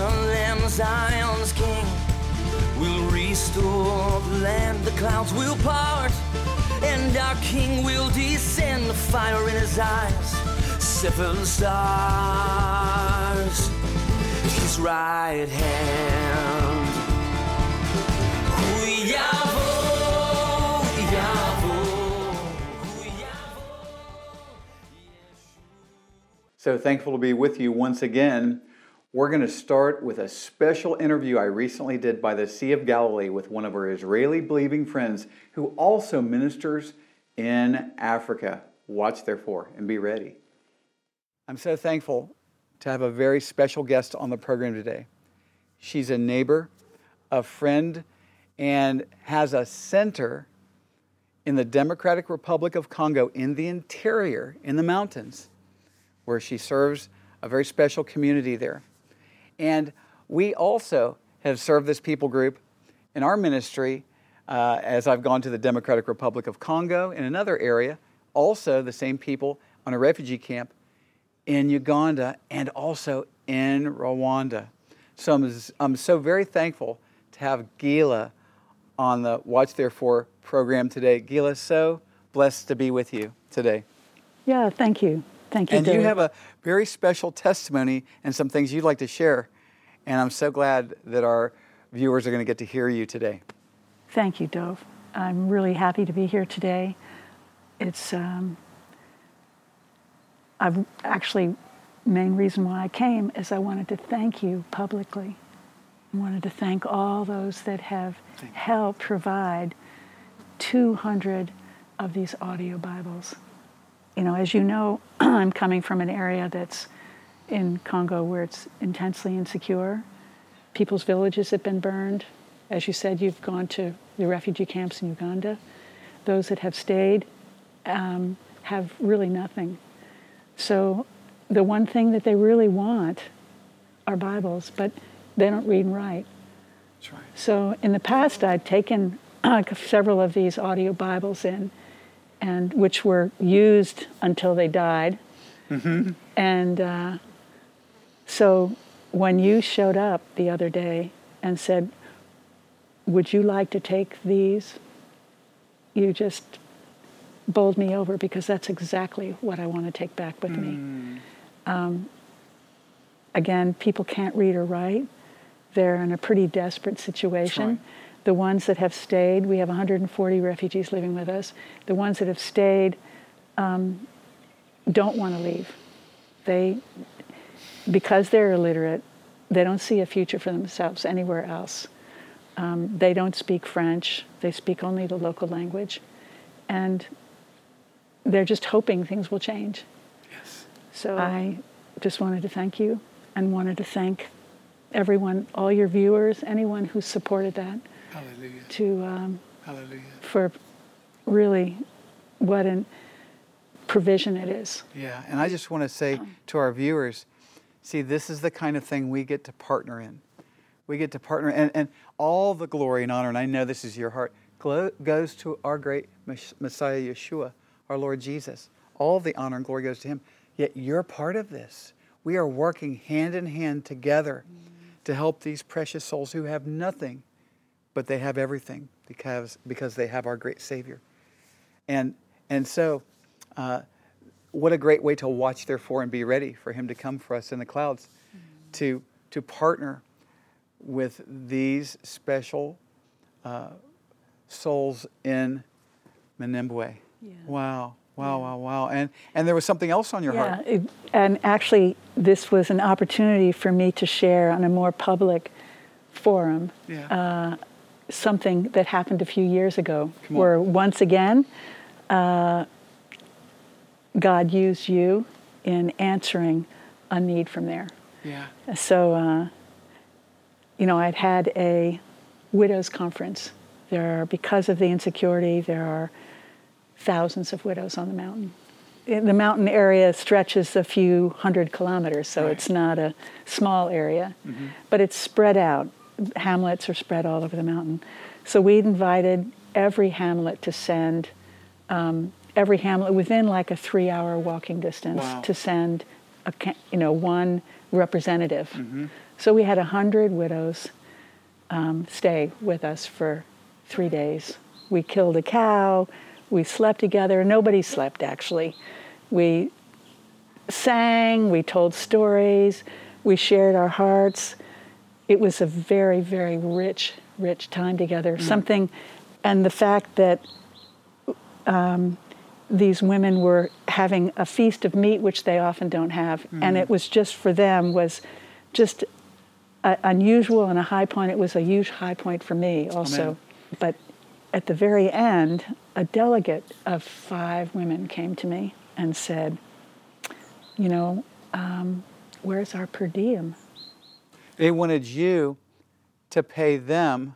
Jerusalem, Zion's king, will restore the land. The clouds will part, and our king will descend. The fire in his eyes, seven stars. His right hand. So thankful to be with you once again. We're going to start with a special interview I recently did by the Sea of Galilee with one of our Israeli believing friends who also ministers in Africa. Watch, therefore, and be ready. I'm so thankful to have a very special guest on the program today. She's a neighbor, a friend, and has a center in the Democratic Republic of Congo in the interior, in the mountains where she serves a very special community there. And we also have served this people group in our ministry uh, as I've gone to the Democratic Republic of Congo in another area, also the same people on a refugee camp in Uganda and also in Rwanda. So I'm, I'm so very thankful to have Gila on the Watch Therefore program today. Gila, so blessed to be with you today. Yeah, thank you. Thank you. And Dave. you have a very special testimony and some things you'd like to share. And I'm so glad that our viewers are going to get to hear you today. Thank you, Dov. I'm really happy to be here today. It's um, I've actually main reason why I came is I wanted to thank you publicly. I wanted to thank all those that have helped provide 200 of these audio Bibles you know, as you know, I'm coming from an area that's in Congo where it's intensely insecure. People's villages have been burned. As you said, you've gone to the refugee camps in Uganda. Those that have stayed um, have really nothing. So the one thing that they really want are Bibles, but they don't read and write. That's right. So in the past, I'd taken uh, several of these audio Bibles in and which were used until they died. Mm-hmm. And uh, so when you showed up the other day and said, Would you like to take these? You just bowled me over because that's exactly what I want to take back with mm. me. Um, again, people can't read or write. They're in a pretty desperate situation. The ones that have stayed, we have 140 refugees living with us. The ones that have stayed um, don't want to leave. They, because they're illiterate, they don't see a future for themselves anywhere else. Um, they don't speak French. They speak only the local language, and they're just hoping things will change. Yes. So I just wanted to thank you, and wanted to thank everyone, all your viewers, anyone who supported that. Hallelujah. To um, Hallelujah. for really what a provision it is. Yeah, and I just want to say to our viewers, see, this is the kind of thing we get to partner in. We get to partner, and, and all the glory and honor, and I know this is your heart, goes to our great Messiah Yeshua, our Lord Jesus. All the honor and glory goes to Him. Yet you're part of this. We are working hand in hand together to help these precious souls who have nothing but they have everything because, because they have our great Savior. And, and so, uh, what a great way to watch, therefore, and be ready for Him to come for us in the clouds, mm-hmm. to, to partner with these special uh, souls in Minembwe. Yeah. Wow. Wow, wow, wow. And, and there was something else on your yeah, heart. It, and actually, this was an opportunity for me to share on a more public forum yeah. uh, something that happened a few years ago, where once again, uh, God used you in answering a need from there. Yeah. So, uh, you know, I'd had a widows conference. There are, because of the insecurity, there are thousands of widows on the mountain. The mountain area stretches a few hundred kilometers, so right. it's not a small area, mm-hmm. but it's spread out hamlets are spread all over the mountain. So we'd invited every hamlet to send, um, every hamlet within like a three hour walking distance wow. to send a, you know, one representative. Mm-hmm. So we had a hundred widows um, stay with us for three days. We killed a cow. We slept together. Nobody slept actually. We sang. We told stories. We shared our hearts. It was a very, very rich, rich time together. Something, and the fact that um, these women were having a feast of meat, which they often don't have, and it was just for them was just a, unusual and a high point. It was a huge high point for me also. Amen. But at the very end, a delegate of five women came to me and said, "You know, um, where's our per diem?" They wanted you to pay them,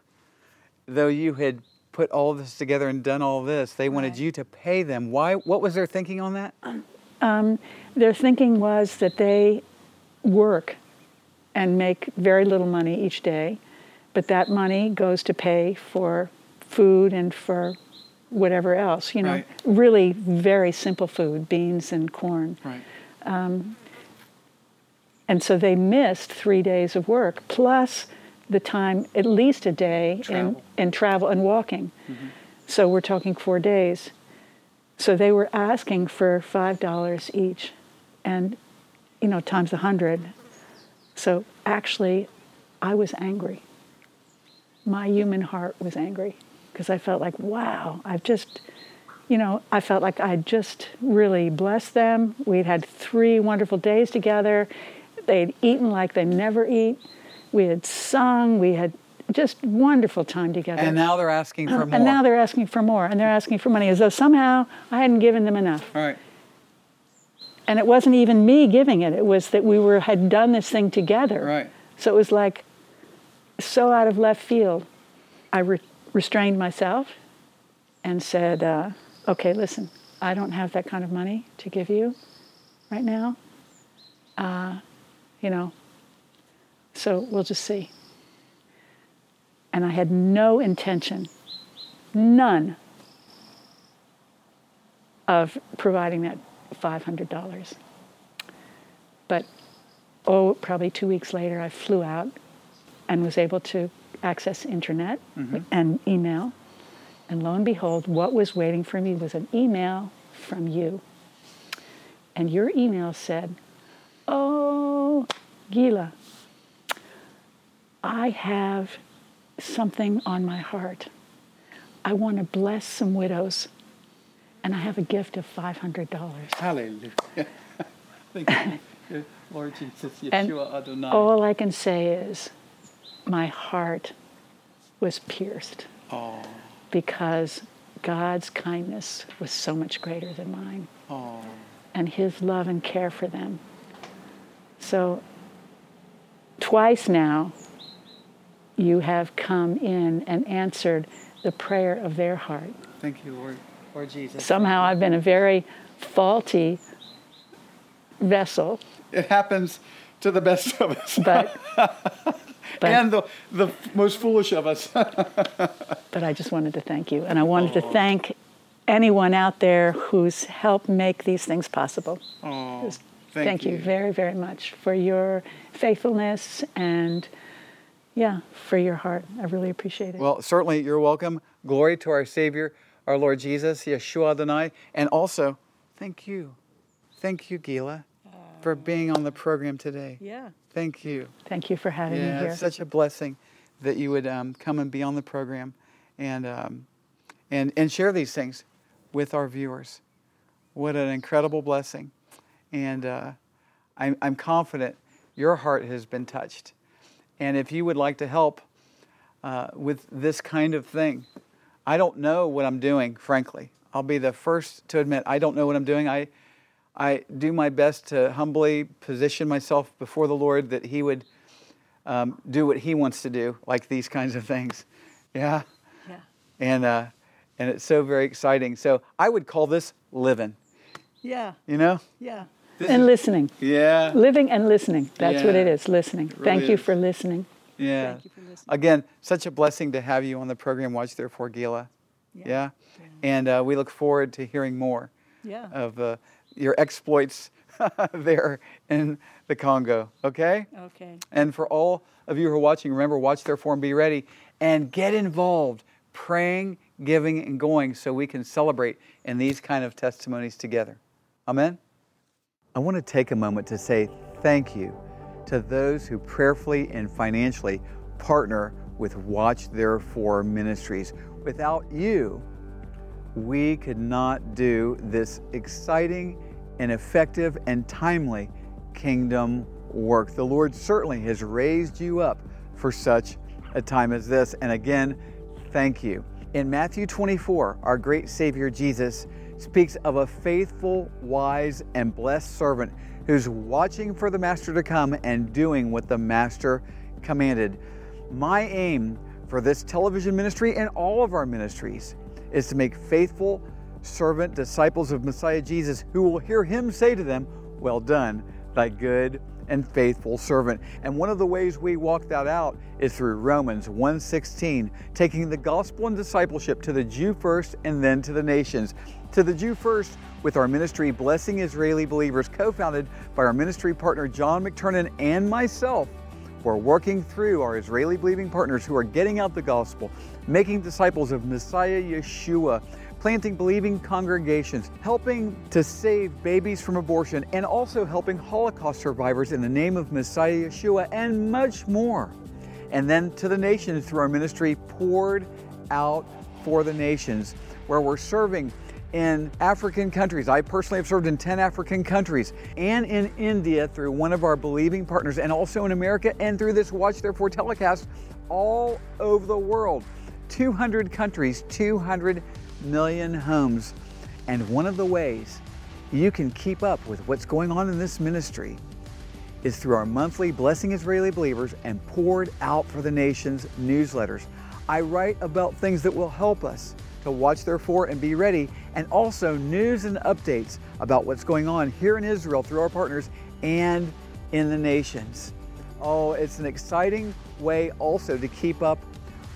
though you had put all this together and done all this. They wanted Right. you to pay them. Why? What was their thinking on that? Um, um, their thinking was that they work and make very little money each day, but that money goes to pay for food and for whatever else, you know, Right. really very simple food, beans and corn. Right. Um, And so they missed three days of work, plus the time, at least a day, Travel. in, in travel and walking. Mm-hmm. So we're talking four days. So they were asking for $5 each, and, you know, times a 100. So actually, I was angry. My human heart was angry because I felt like, wow, I've just, you know, I felt like I'd just really blessed them. We'd had three wonderful days together. They'd eaten like they never eat. We had sung. We had just wonderful time together. And now they're asking for more. And now they're asking for more, and they're asking for money as though somehow I hadn't given them enough. All right. And it wasn't even me giving it; it was that we were had done this thing together. Right. So it was like so out of left field. I re- restrained myself and said, uh, "Okay, listen, I don't have that kind of money to give you right now. Uh, you know, so we'll just see." And I had no intention, none, of providing that $500. But, oh, probably two weeks later, I flew out and was able to access internet mm-hmm. and email. And lo and behold, what was waiting for me was an email from you. And your email said, Oh, Gila, I have something on my heart. I want to bless some widows, and I have a gift of $500. Hallelujah. Thank you, Lord Jesus, Yeshua Adonai. all I can say is, my heart was pierced Oh, because God's kindness was so much greater than mine, oh, and His love and care for them. So, twice now, you have come in and answered the prayer of their heart. thank you, Lord. Lord Jesus. Somehow, I've been a very faulty vessel, It happens to the best of us. but. But, and the, the most foolish of us. but I just wanted to thank you. And I wanted to thank anyone out there who's helped make these things possible. Thank, thank you very, very much for your faithfulness and, yeah, for your heart. I really appreciate it. Well, certainly you're welcome. Glory to our Savior, our Lord Jesus, Yeshua Adonai. And also, thank you. Thank you, Gila, for being on the program today. yeah. Thank you. Thank you for having me here. it's such a blessing that you would um, come and be on the program and, um, and, and share these things with our viewers. What an incredible blessing. And uh, I'm, I'm confident your heart has been touched. And if you would like to help uh, with this kind of thing, I don't know what I'm doing, frankly. I'll be the first to admit I don't know what I'm doing. I, I do my best to humbly position myself before the Lord that He would um, do what He wants to do, like these kinds of things. Yeah. yeah. And, uh, and it's so very exciting. So I would call this living, Yeah. you know? Yeah. This and is- listening. Yeah. Living and listening. That's what it is listening. really Thank you is. for listening. Yeah. Thank you for listening. Again, such a blessing to have you on the program, Watch Therefore Gila. Yeah. Yeah. And uh, we look forward to hearing more Yeah. of uh, your exploits there in the Congo, okay? Okay. And for all of you who are watching, remember, watch therefore and be ready and get involved, praying, giving, and going so we can celebrate in these kind of testimonies together. Amen? I want to take a moment to say thank you to those who prayerfully and financially partner with Watch Therefore Ministries. Without you, we could not do this exciting and effective and timely kingdom work. The Lord certainly has raised you up for such a time as this. And again, thank you. In Matthew 24, our great Savior Jesus speaks of a faithful, wise, and blessed servant who's watching for the Master to come and doing what the Master commanded. My aim for this television ministry and all of our ministries is to make faithful servant disciples of Messiah Jesus who will hear him say to them, Well done, thy good and faithful servant. And one of the ways we walk that out is through Romans 1:16, taking the gospel and discipleship to the Jew first and then to the nations. To the Jew first with our ministry Blessing Israeli Believers co-founded by our ministry partner John McTernan and myself. We're working through our Israeli believing partners who are getting out the gospel, making disciples of Messiah Yeshua, planting believing congregations, helping to save babies from abortion, and also helping Holocaust survivors in the name of Messiah Yeshua, and much more. And then to the nations through our ministry, poured out for the nations, where we're serving in African countries. I personally have served in 10 African countries and in India through one of our believing partners, and also in America and through this Watch Therefore telecast all over the world. 200 countries, 200 million homes. And one of the ways you can keep up with what's going on in this ministry is through our monthly Blessing Israeli Believers and Poured Out for the Nations newsletters. I write about things that will help us to watch therefore and be ready, and also news and updates about what's going on here in Israel through our partners and in the nations. Oh, it's an exciting way also to keep up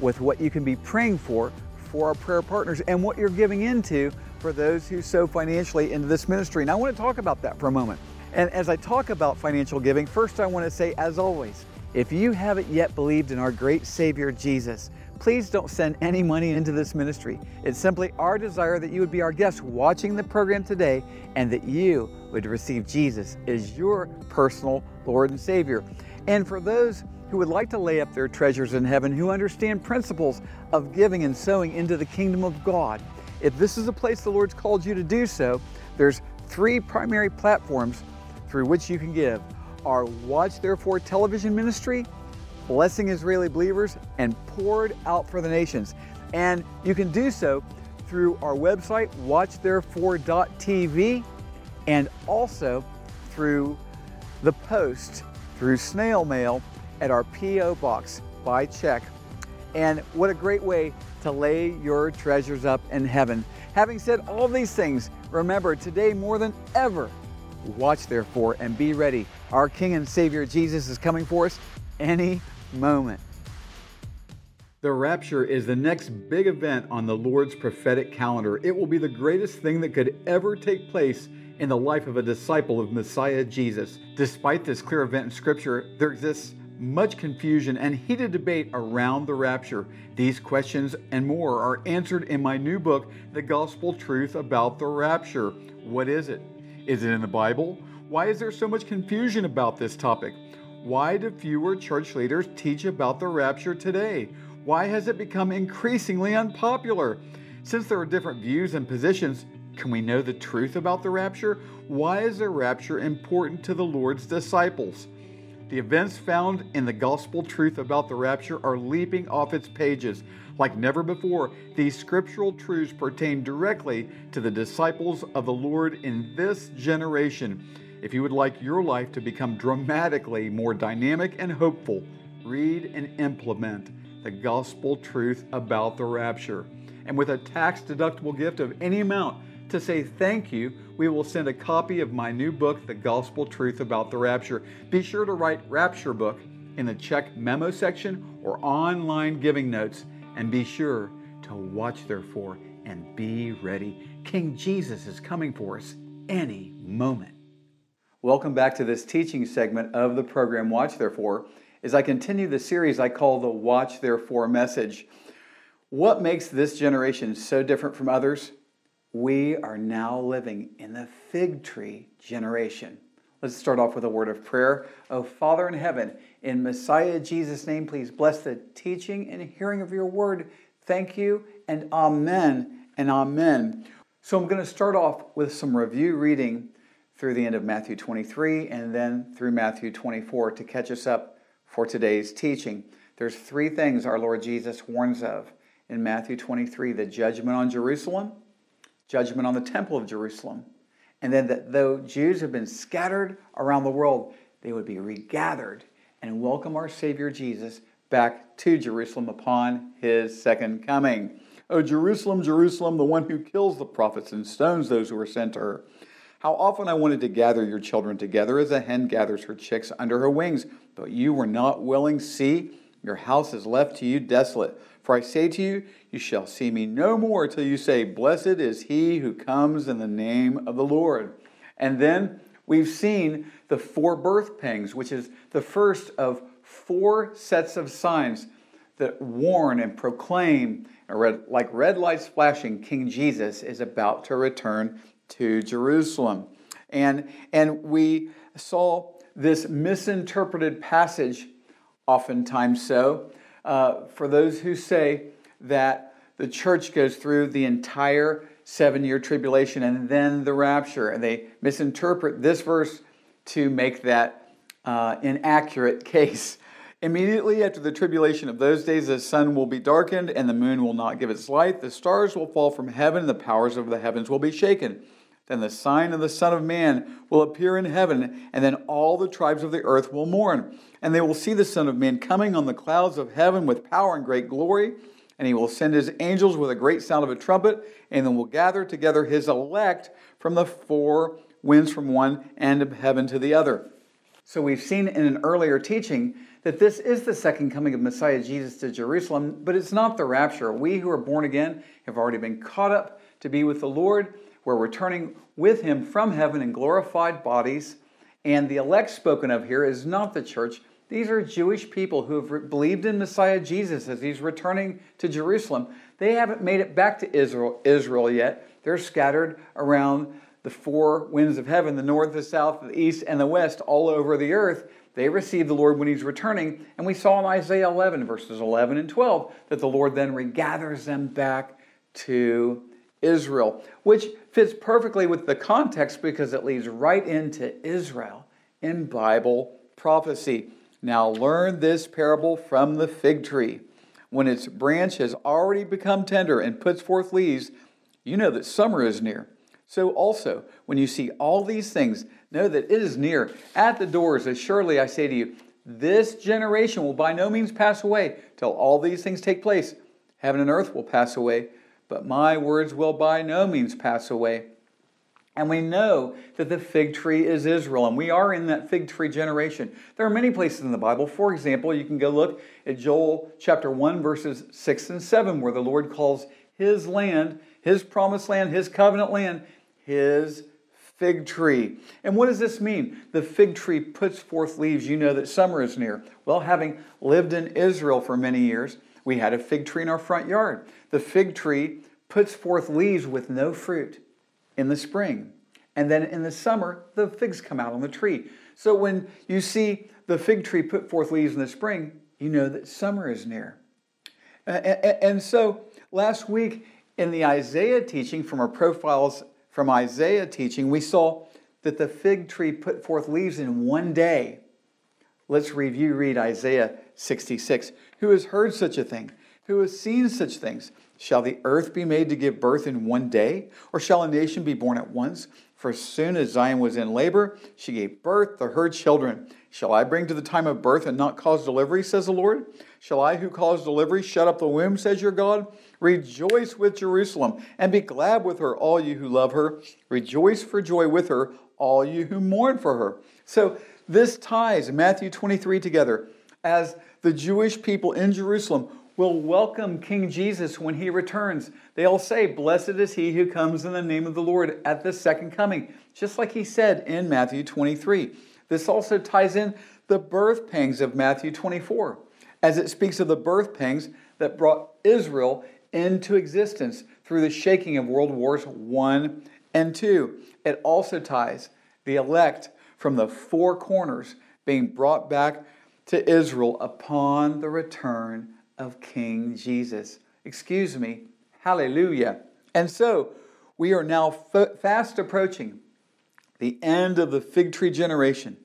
with what you can be praying for for our prayer partners and what you're giving into for those who sow financially into this ministry. And I want to talk about that for a moment. And as I talk about financial giving, first I want to say, as always, if you haven't yet believed in our great Savior Jesus, please don't send any money into this ministry. It's simply our desire that you would be our guest watching the program today and that you would receive Jesus as your personal Lord and Savior. And for those who would like to lay up their treasures in heaven, who understand principles of giving and sowing into the kingdom of God. If this is a place the Lord's called you to do so, there's three primary platforms through which you can give. Our Watch Therefore television ministry, Blessing Israeli Believers, and Poured Out for the Nations. And you can do so through our website, watchtherefore.tv, and also through the post, through snail mail at our P.O. box by check. And what a great way to lay your treasures up in heaven. Having said all these things, remember today more than ever, watch therefore and be ready. Our King and Savior Jesus is coming for us any moment. The rapture is the next big event on the Lord's prophetic calendar. It will be the greatest thing that could ever take place in the life of a disciple of Messiah Jesus. Despite this clear event in Scripture, there exists much confusion and heated debate around the rapture. These questions and more are answered in my new book, The Gospel Truth About the Rapture. What is it? Is it in the Bible? Why is there so much confusion about this topic? Why do fewer church leaders teach about the rapture today? Why has it become increasingly unpopular? Since there are different views and positions, can we know the truth about the rapture? Why is the rapture important to the Lord's disciples? The events found in the gospel truth about the rapture are leaping off its pages. Like never before, these scriptural truths pertain directly to the disciples of the Lord in this generation. If you would like your life to become dramatically more dynamic and hopeful, read and implement the gospel truth about the rapture. And with a tax deductible gift of any amount, to say thank you, we will send a copy of my new book, The Gospel Truth About the Rapture. Be sure to write Rapture Book in the check memo section or online giving notes, and be sure to watch, therefore, and be ready. King Jesus is coming for us any moment. Welcome back to this teaching segment of the program Watch Therefore as I continue the series I call the Watch Therefore message. What makes this generation so different from others? We are now living in the fig tree generation. Let's start off with a word of prayer. Oh, Father in heaven, in Messiah Jesus' name, please bless the teaching and hearing of your word. Thank you, and amen and amen. So I'm going to start off with some review reading through the end of Matthew 23 and then through Matthew 24 to catch us up for today's teaching. There's three things our Lord Jesus warns of in Matthew 23 the judgment on Jerusalem, judgment on the temple of Jerusalem, and then that though Jews have been scattered around the world, they would be regathered and welcome our Savior Jesus back to Jerusalem upon his second coming. O Jerusalem, Jerusalem, the one who kills the prophets and stones those who are sent to her. How often I wanted to gather your children together as a hen gathers her chicks under her wings, but you were not willing. See, your house is left to you desolate. For I say to you, you shall see me no more till you say, Blessed is he who comes in the name of the Lord. And then we've seen the four birth pangs, which is the first of four sets of signs that warn and proclaim, like red lights flashing, King Jesus is about to return to Jerusalem. And, and we saw this misinterpreted passage, oftentimes so, uh, for those who say that the church goes through the entire seven year tribulation and then the rapture. And they misinterpret this verse to make that uh, inaccurate case. Immediately after the tribulation of those days, the sun will be darkened and the moon will not give its light. The stars will fall from heaven and the powers of the heavens will be shaken. Then the sign of the Son of Man will appear in heaven, and then all the tribes of the earth will mourn. And they will see the Son of Man coming on the clouds of heaven with power and great glory. And he will send his angels with a great sound of a trumpet, and then will gather together his elect from the four winds from one end of heaven to the other. So we've seen in an earlier teaching that this is the second coming of Messiah Jesus to Jerusalem, but it's not the rapture. We who are born again have already been caught up to be with the Lord we're returning with him from heaven in glorified bodies. And the elect spoken of here is not the church. These are Jewish people who have believed in Messiah Jesus as he's returning to Jerusalem. They haven't made it back to Israel, Israel yet. They're scattered around the four winds of heaven the north, the south, the east, and the west, all over the earth. They receive the Lord when he's returning. And we saw in Isaiah 11, verses 11 and 12, that the Lord then regathers them back to Israel, which fits perfectly with the context because it leads right into Israel in Bible prophecy. Now, learn this parable from the fig tree. When its branch has already become tender and puts forth leaves, you know that summer is near. So, also, when you see all these things, know that it is near at the doors. As surely I say to you, this generation will by no means pass away till all these things take place. Heaven and earth will pass away, but my words will by no means pass away. And we know that the fig tree is Israel, and we are in that fig tree generation. There are many places in the Bible. For example, you can go look at Joel chapter 1, verses 6 and 7, where the Lord calls his land, his promised land, his covenant land, his fig tree. And what does this mean? The fig tree puts forth leaves. You know that summer is near. Well, having lived in Israel for many years, we had a fig tree in our front yard. The fig tree puts forth leaves with no fruit in the spring. And then in the summer, the figs come out on the tree. So when you see the fig tree put forth leaves in the spring, you know that summer is near. And so last week in the Isaiah teaching, from our profiles from Isaiah teaching, we saw that the fig tree put forth leaves in one day. Let's review, read Isaiah 66. Who has heard such a thing? Who has seen such things? Shall the earth be made to give birth in one day? Or shall a nation be born at once? For as soon as Zion was in labor, she gave birth to her children. Shall I bring to the time of birth and not cause delivery, says the Lord? Shall I who cause delivery shut up the womb, says your God? Rejoice with Jerusalem, and be glad with her, all you who love her. Rejoice for joy with her, all you who mourn for her. So this ties Matthew 23 together as the Jewish people in Jerusalem will welcome King Jesus when he returns. They'll say, Blessed is he who comes in the name of the Lord at the second coming, just like he said in Matthew 23. This also ties in the birth pangs of Matthew 24, as it speaks of the birth pangs that brought Israel into existence through the shaking of World Wars I and II. It also ties the elect from the four corners being brought back to Israel upon the return of King Jesus. Excuse me. Hallelujah. And so we are now fast approaching the end of the fig tree generation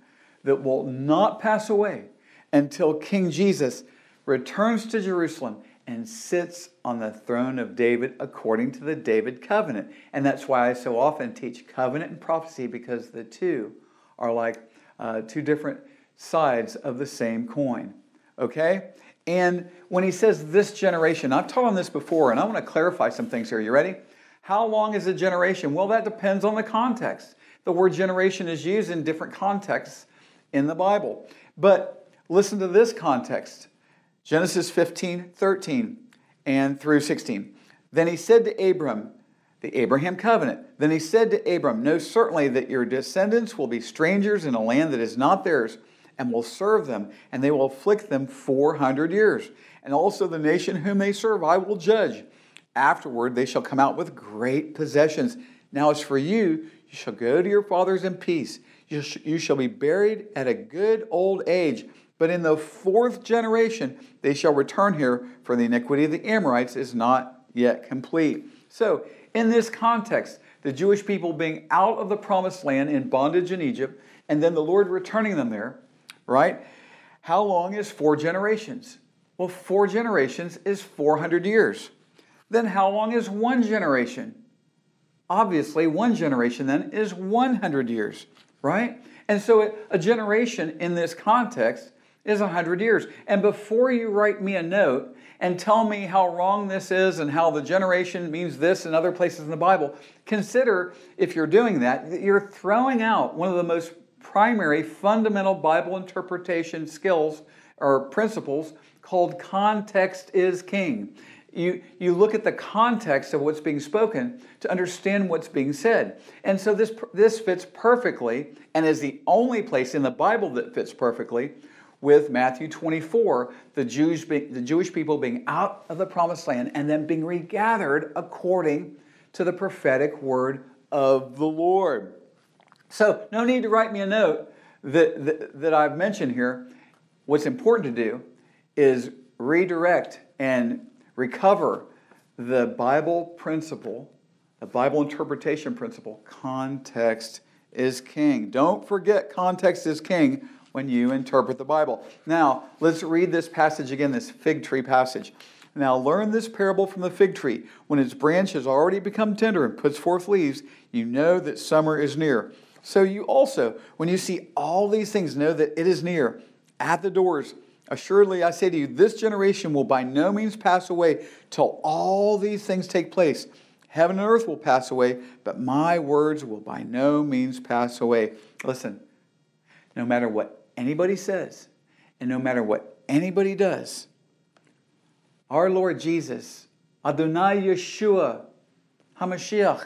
that will not pass away until King Jesus returns to Jerusalem and sits on the throne of David according to the David covenant. And that's why I so often teach covenant and prophecy because the two are like uh, two different sides of the same coin. Okay? And when he says this generation, I've taught on this before, and I want to clarify some things here. You ready? How long is a generation? Well, that depends on the context. The word generation is used in different contexts in the Bible. But listen to this context Genesis 15, 13, and through 16. Then he said to Abram, the Abraham covenant. Then he said to Abram, Know certainly that your descendants will be strangers in a land that is not theirs and will serve them, and they will afflict them 400 years. And also the nation whom they serve I will judge. Afterward they shall come out with great possessions. Now as for you, you shall go to your fathers in peace. You, sh- you shall be buried at a good old age. But in the fourth generation they shall return here, for the iniquity of the Amorites is not yet complete. So, in this context, the Jewish people being out of the promised land in bondage in Egypt, and then the Lord returning them there, right? How long is four generations? Well, four generations is 400 years. Then how long is one generation? Obviously, one generation then is 100 years, right? And so a generation in this context is 100 years. And before you write me a note and tell me how wrong this is and how the generation means this in other places in the Bible, consider if you're doing that, that you're throwing out one of the most primary fundamental Bible interpretation skills or principles called context is king. You, you look at the context of what's being spoken to understand what's being said. And so this, this fits perfectly and is the only place in the Bible that fits perfectly with Matthew 24, the Jews the Jewish people being out of the promised land and then being regathered according to the prophetic word of the Lord. So, no need to write me a note that, that, that I've mentioned here. What's important to do is redirect and recover the Bible principle, the Bible interpretation principle context is king. Don't forget context is king when you interpret the Bible. Now, let's read this passage again, this fig tree passage. Now learn this parable from the fig tree. When its branch has already become tender and puts forth leaves, you know that summer is near. So you also, when you see all these things, know that it is near, at the doors. Assuredly, I say to you, this generation will by no means pass away till all these things take place. Heaven and earth will pass away, but my words will by no means pass away. Listen, no matter what anybody says, and no matter what anybody does, our Lord Jesus, Adonai Yeshua, HaMashiach,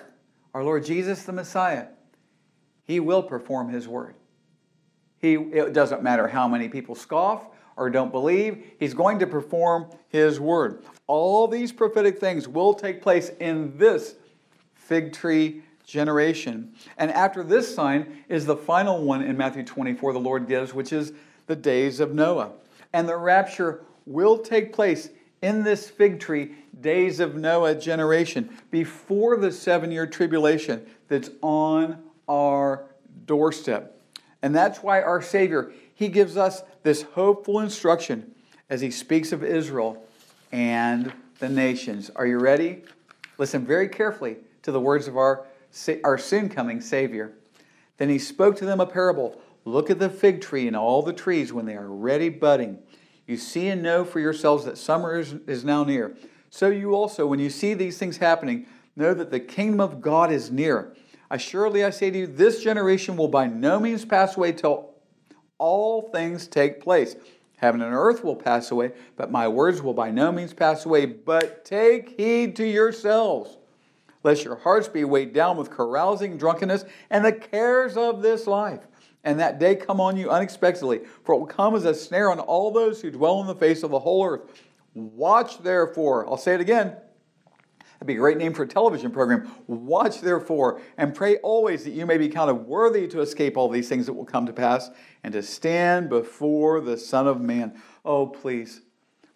our Lord Jesus the Messiah, he will perform His word. He, it doesn't matter how many people scoff or don't believe, He's going to perform His word. All these prophetic things will take place in this fig tree generation. And after this sign is the final one in Matthew 24 the Lord gives, which is the days of Noah. And the rapture will take place in this fig tree, days of Noah generation, before the seven year tribulation that's on our doorstep. And that's why our Savior, He gives us this hopeful instruction as He speaks of Israel and the nations. Are you ready? Listen very carefully to the words of our, our soon coming Savior. Then He spoke to them a parable Look at the fig tree and all the trees when they are ready budding. You see and know for yourselves that summer is, is now near. So you also, when you see these things happening, know that the kingdom of God is near. Assuredly, I say to you, this generation will by no means pass away till all things take place. Heaven and earth will pass away, but my words will by no means pass away. But take heed to yourselves, lest your hearts be weighed down with carousing, drunkenness, and the cares of this life. And that day come on you unexpectedly, for it will come as a snare on all those who dwell on the face of the whole earth. Watch therefore, I'll say it again. That'd be a great name for a television program. Watch therefore and pray always that you may be counted worthy to escape all these things that will come to pass and to stand before the Son of Man. Oh, please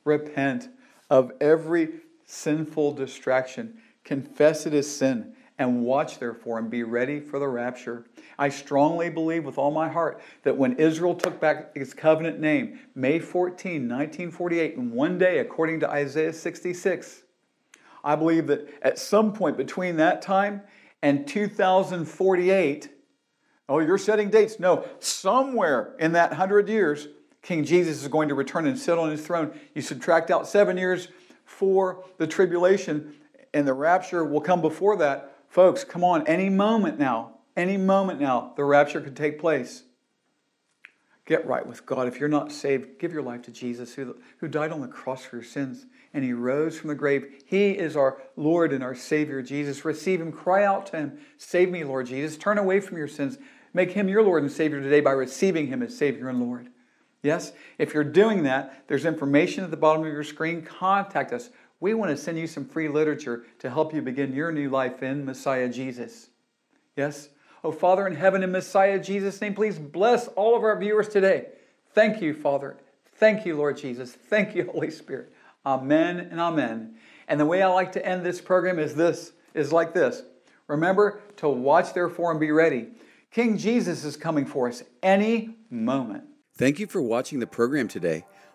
repent of every sinful distraction, confess it as sin, and watch therefore and be ready for the rapture. I strongly believe with all my heart that when Israel took back its covenant name, May 14, 1948, in one day, according to Isaiah 66, I believe that at some point between that time and 2048, Oh, you're setting dates. No, somewhere in that hundred years, King Jesus is going to return and sit on his throne. You subtract out seven years for the tribulation, and the rapture will come before that. Folks, come on, any moment now, any moment now, the rapture could take place. Get right with God. If you're not saved, give your life to Jesus, who, who died on the cross for your sins and he rose from the grave. He is our Lord and our Savior, Jesus. Receive him, cry out to him, Save me, Lord Jesus. Turn away from your sins. Make him your Lord and Savior today by receiving him as Savior and Lord. Yes? If you're doing that, there's information at the bottom of your screen. Contact us. We want to send you some free literature to help you begin your new life in Messiah Jesus. Yes? Oh, Father in heaven, in Messiah Jesus' name, please bless all of our viewers today. Thank you, Father. Thank you, Lord Jesus. Thank you, Holy Spirit. Amen and amen. And the way I like to end this program is this is like this. Remember to watch therefore and be ready. King Jesus is coming for us any moment. Thank you for watching the program today.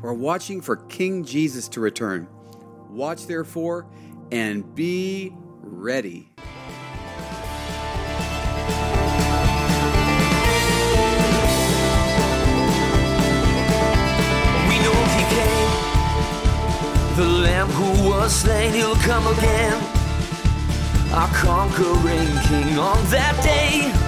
we're watching for King Jesus to return. Watch, therefore, and be ready. We know he came, the Lamb who was slain, he'll come again. Our conquering King on that day.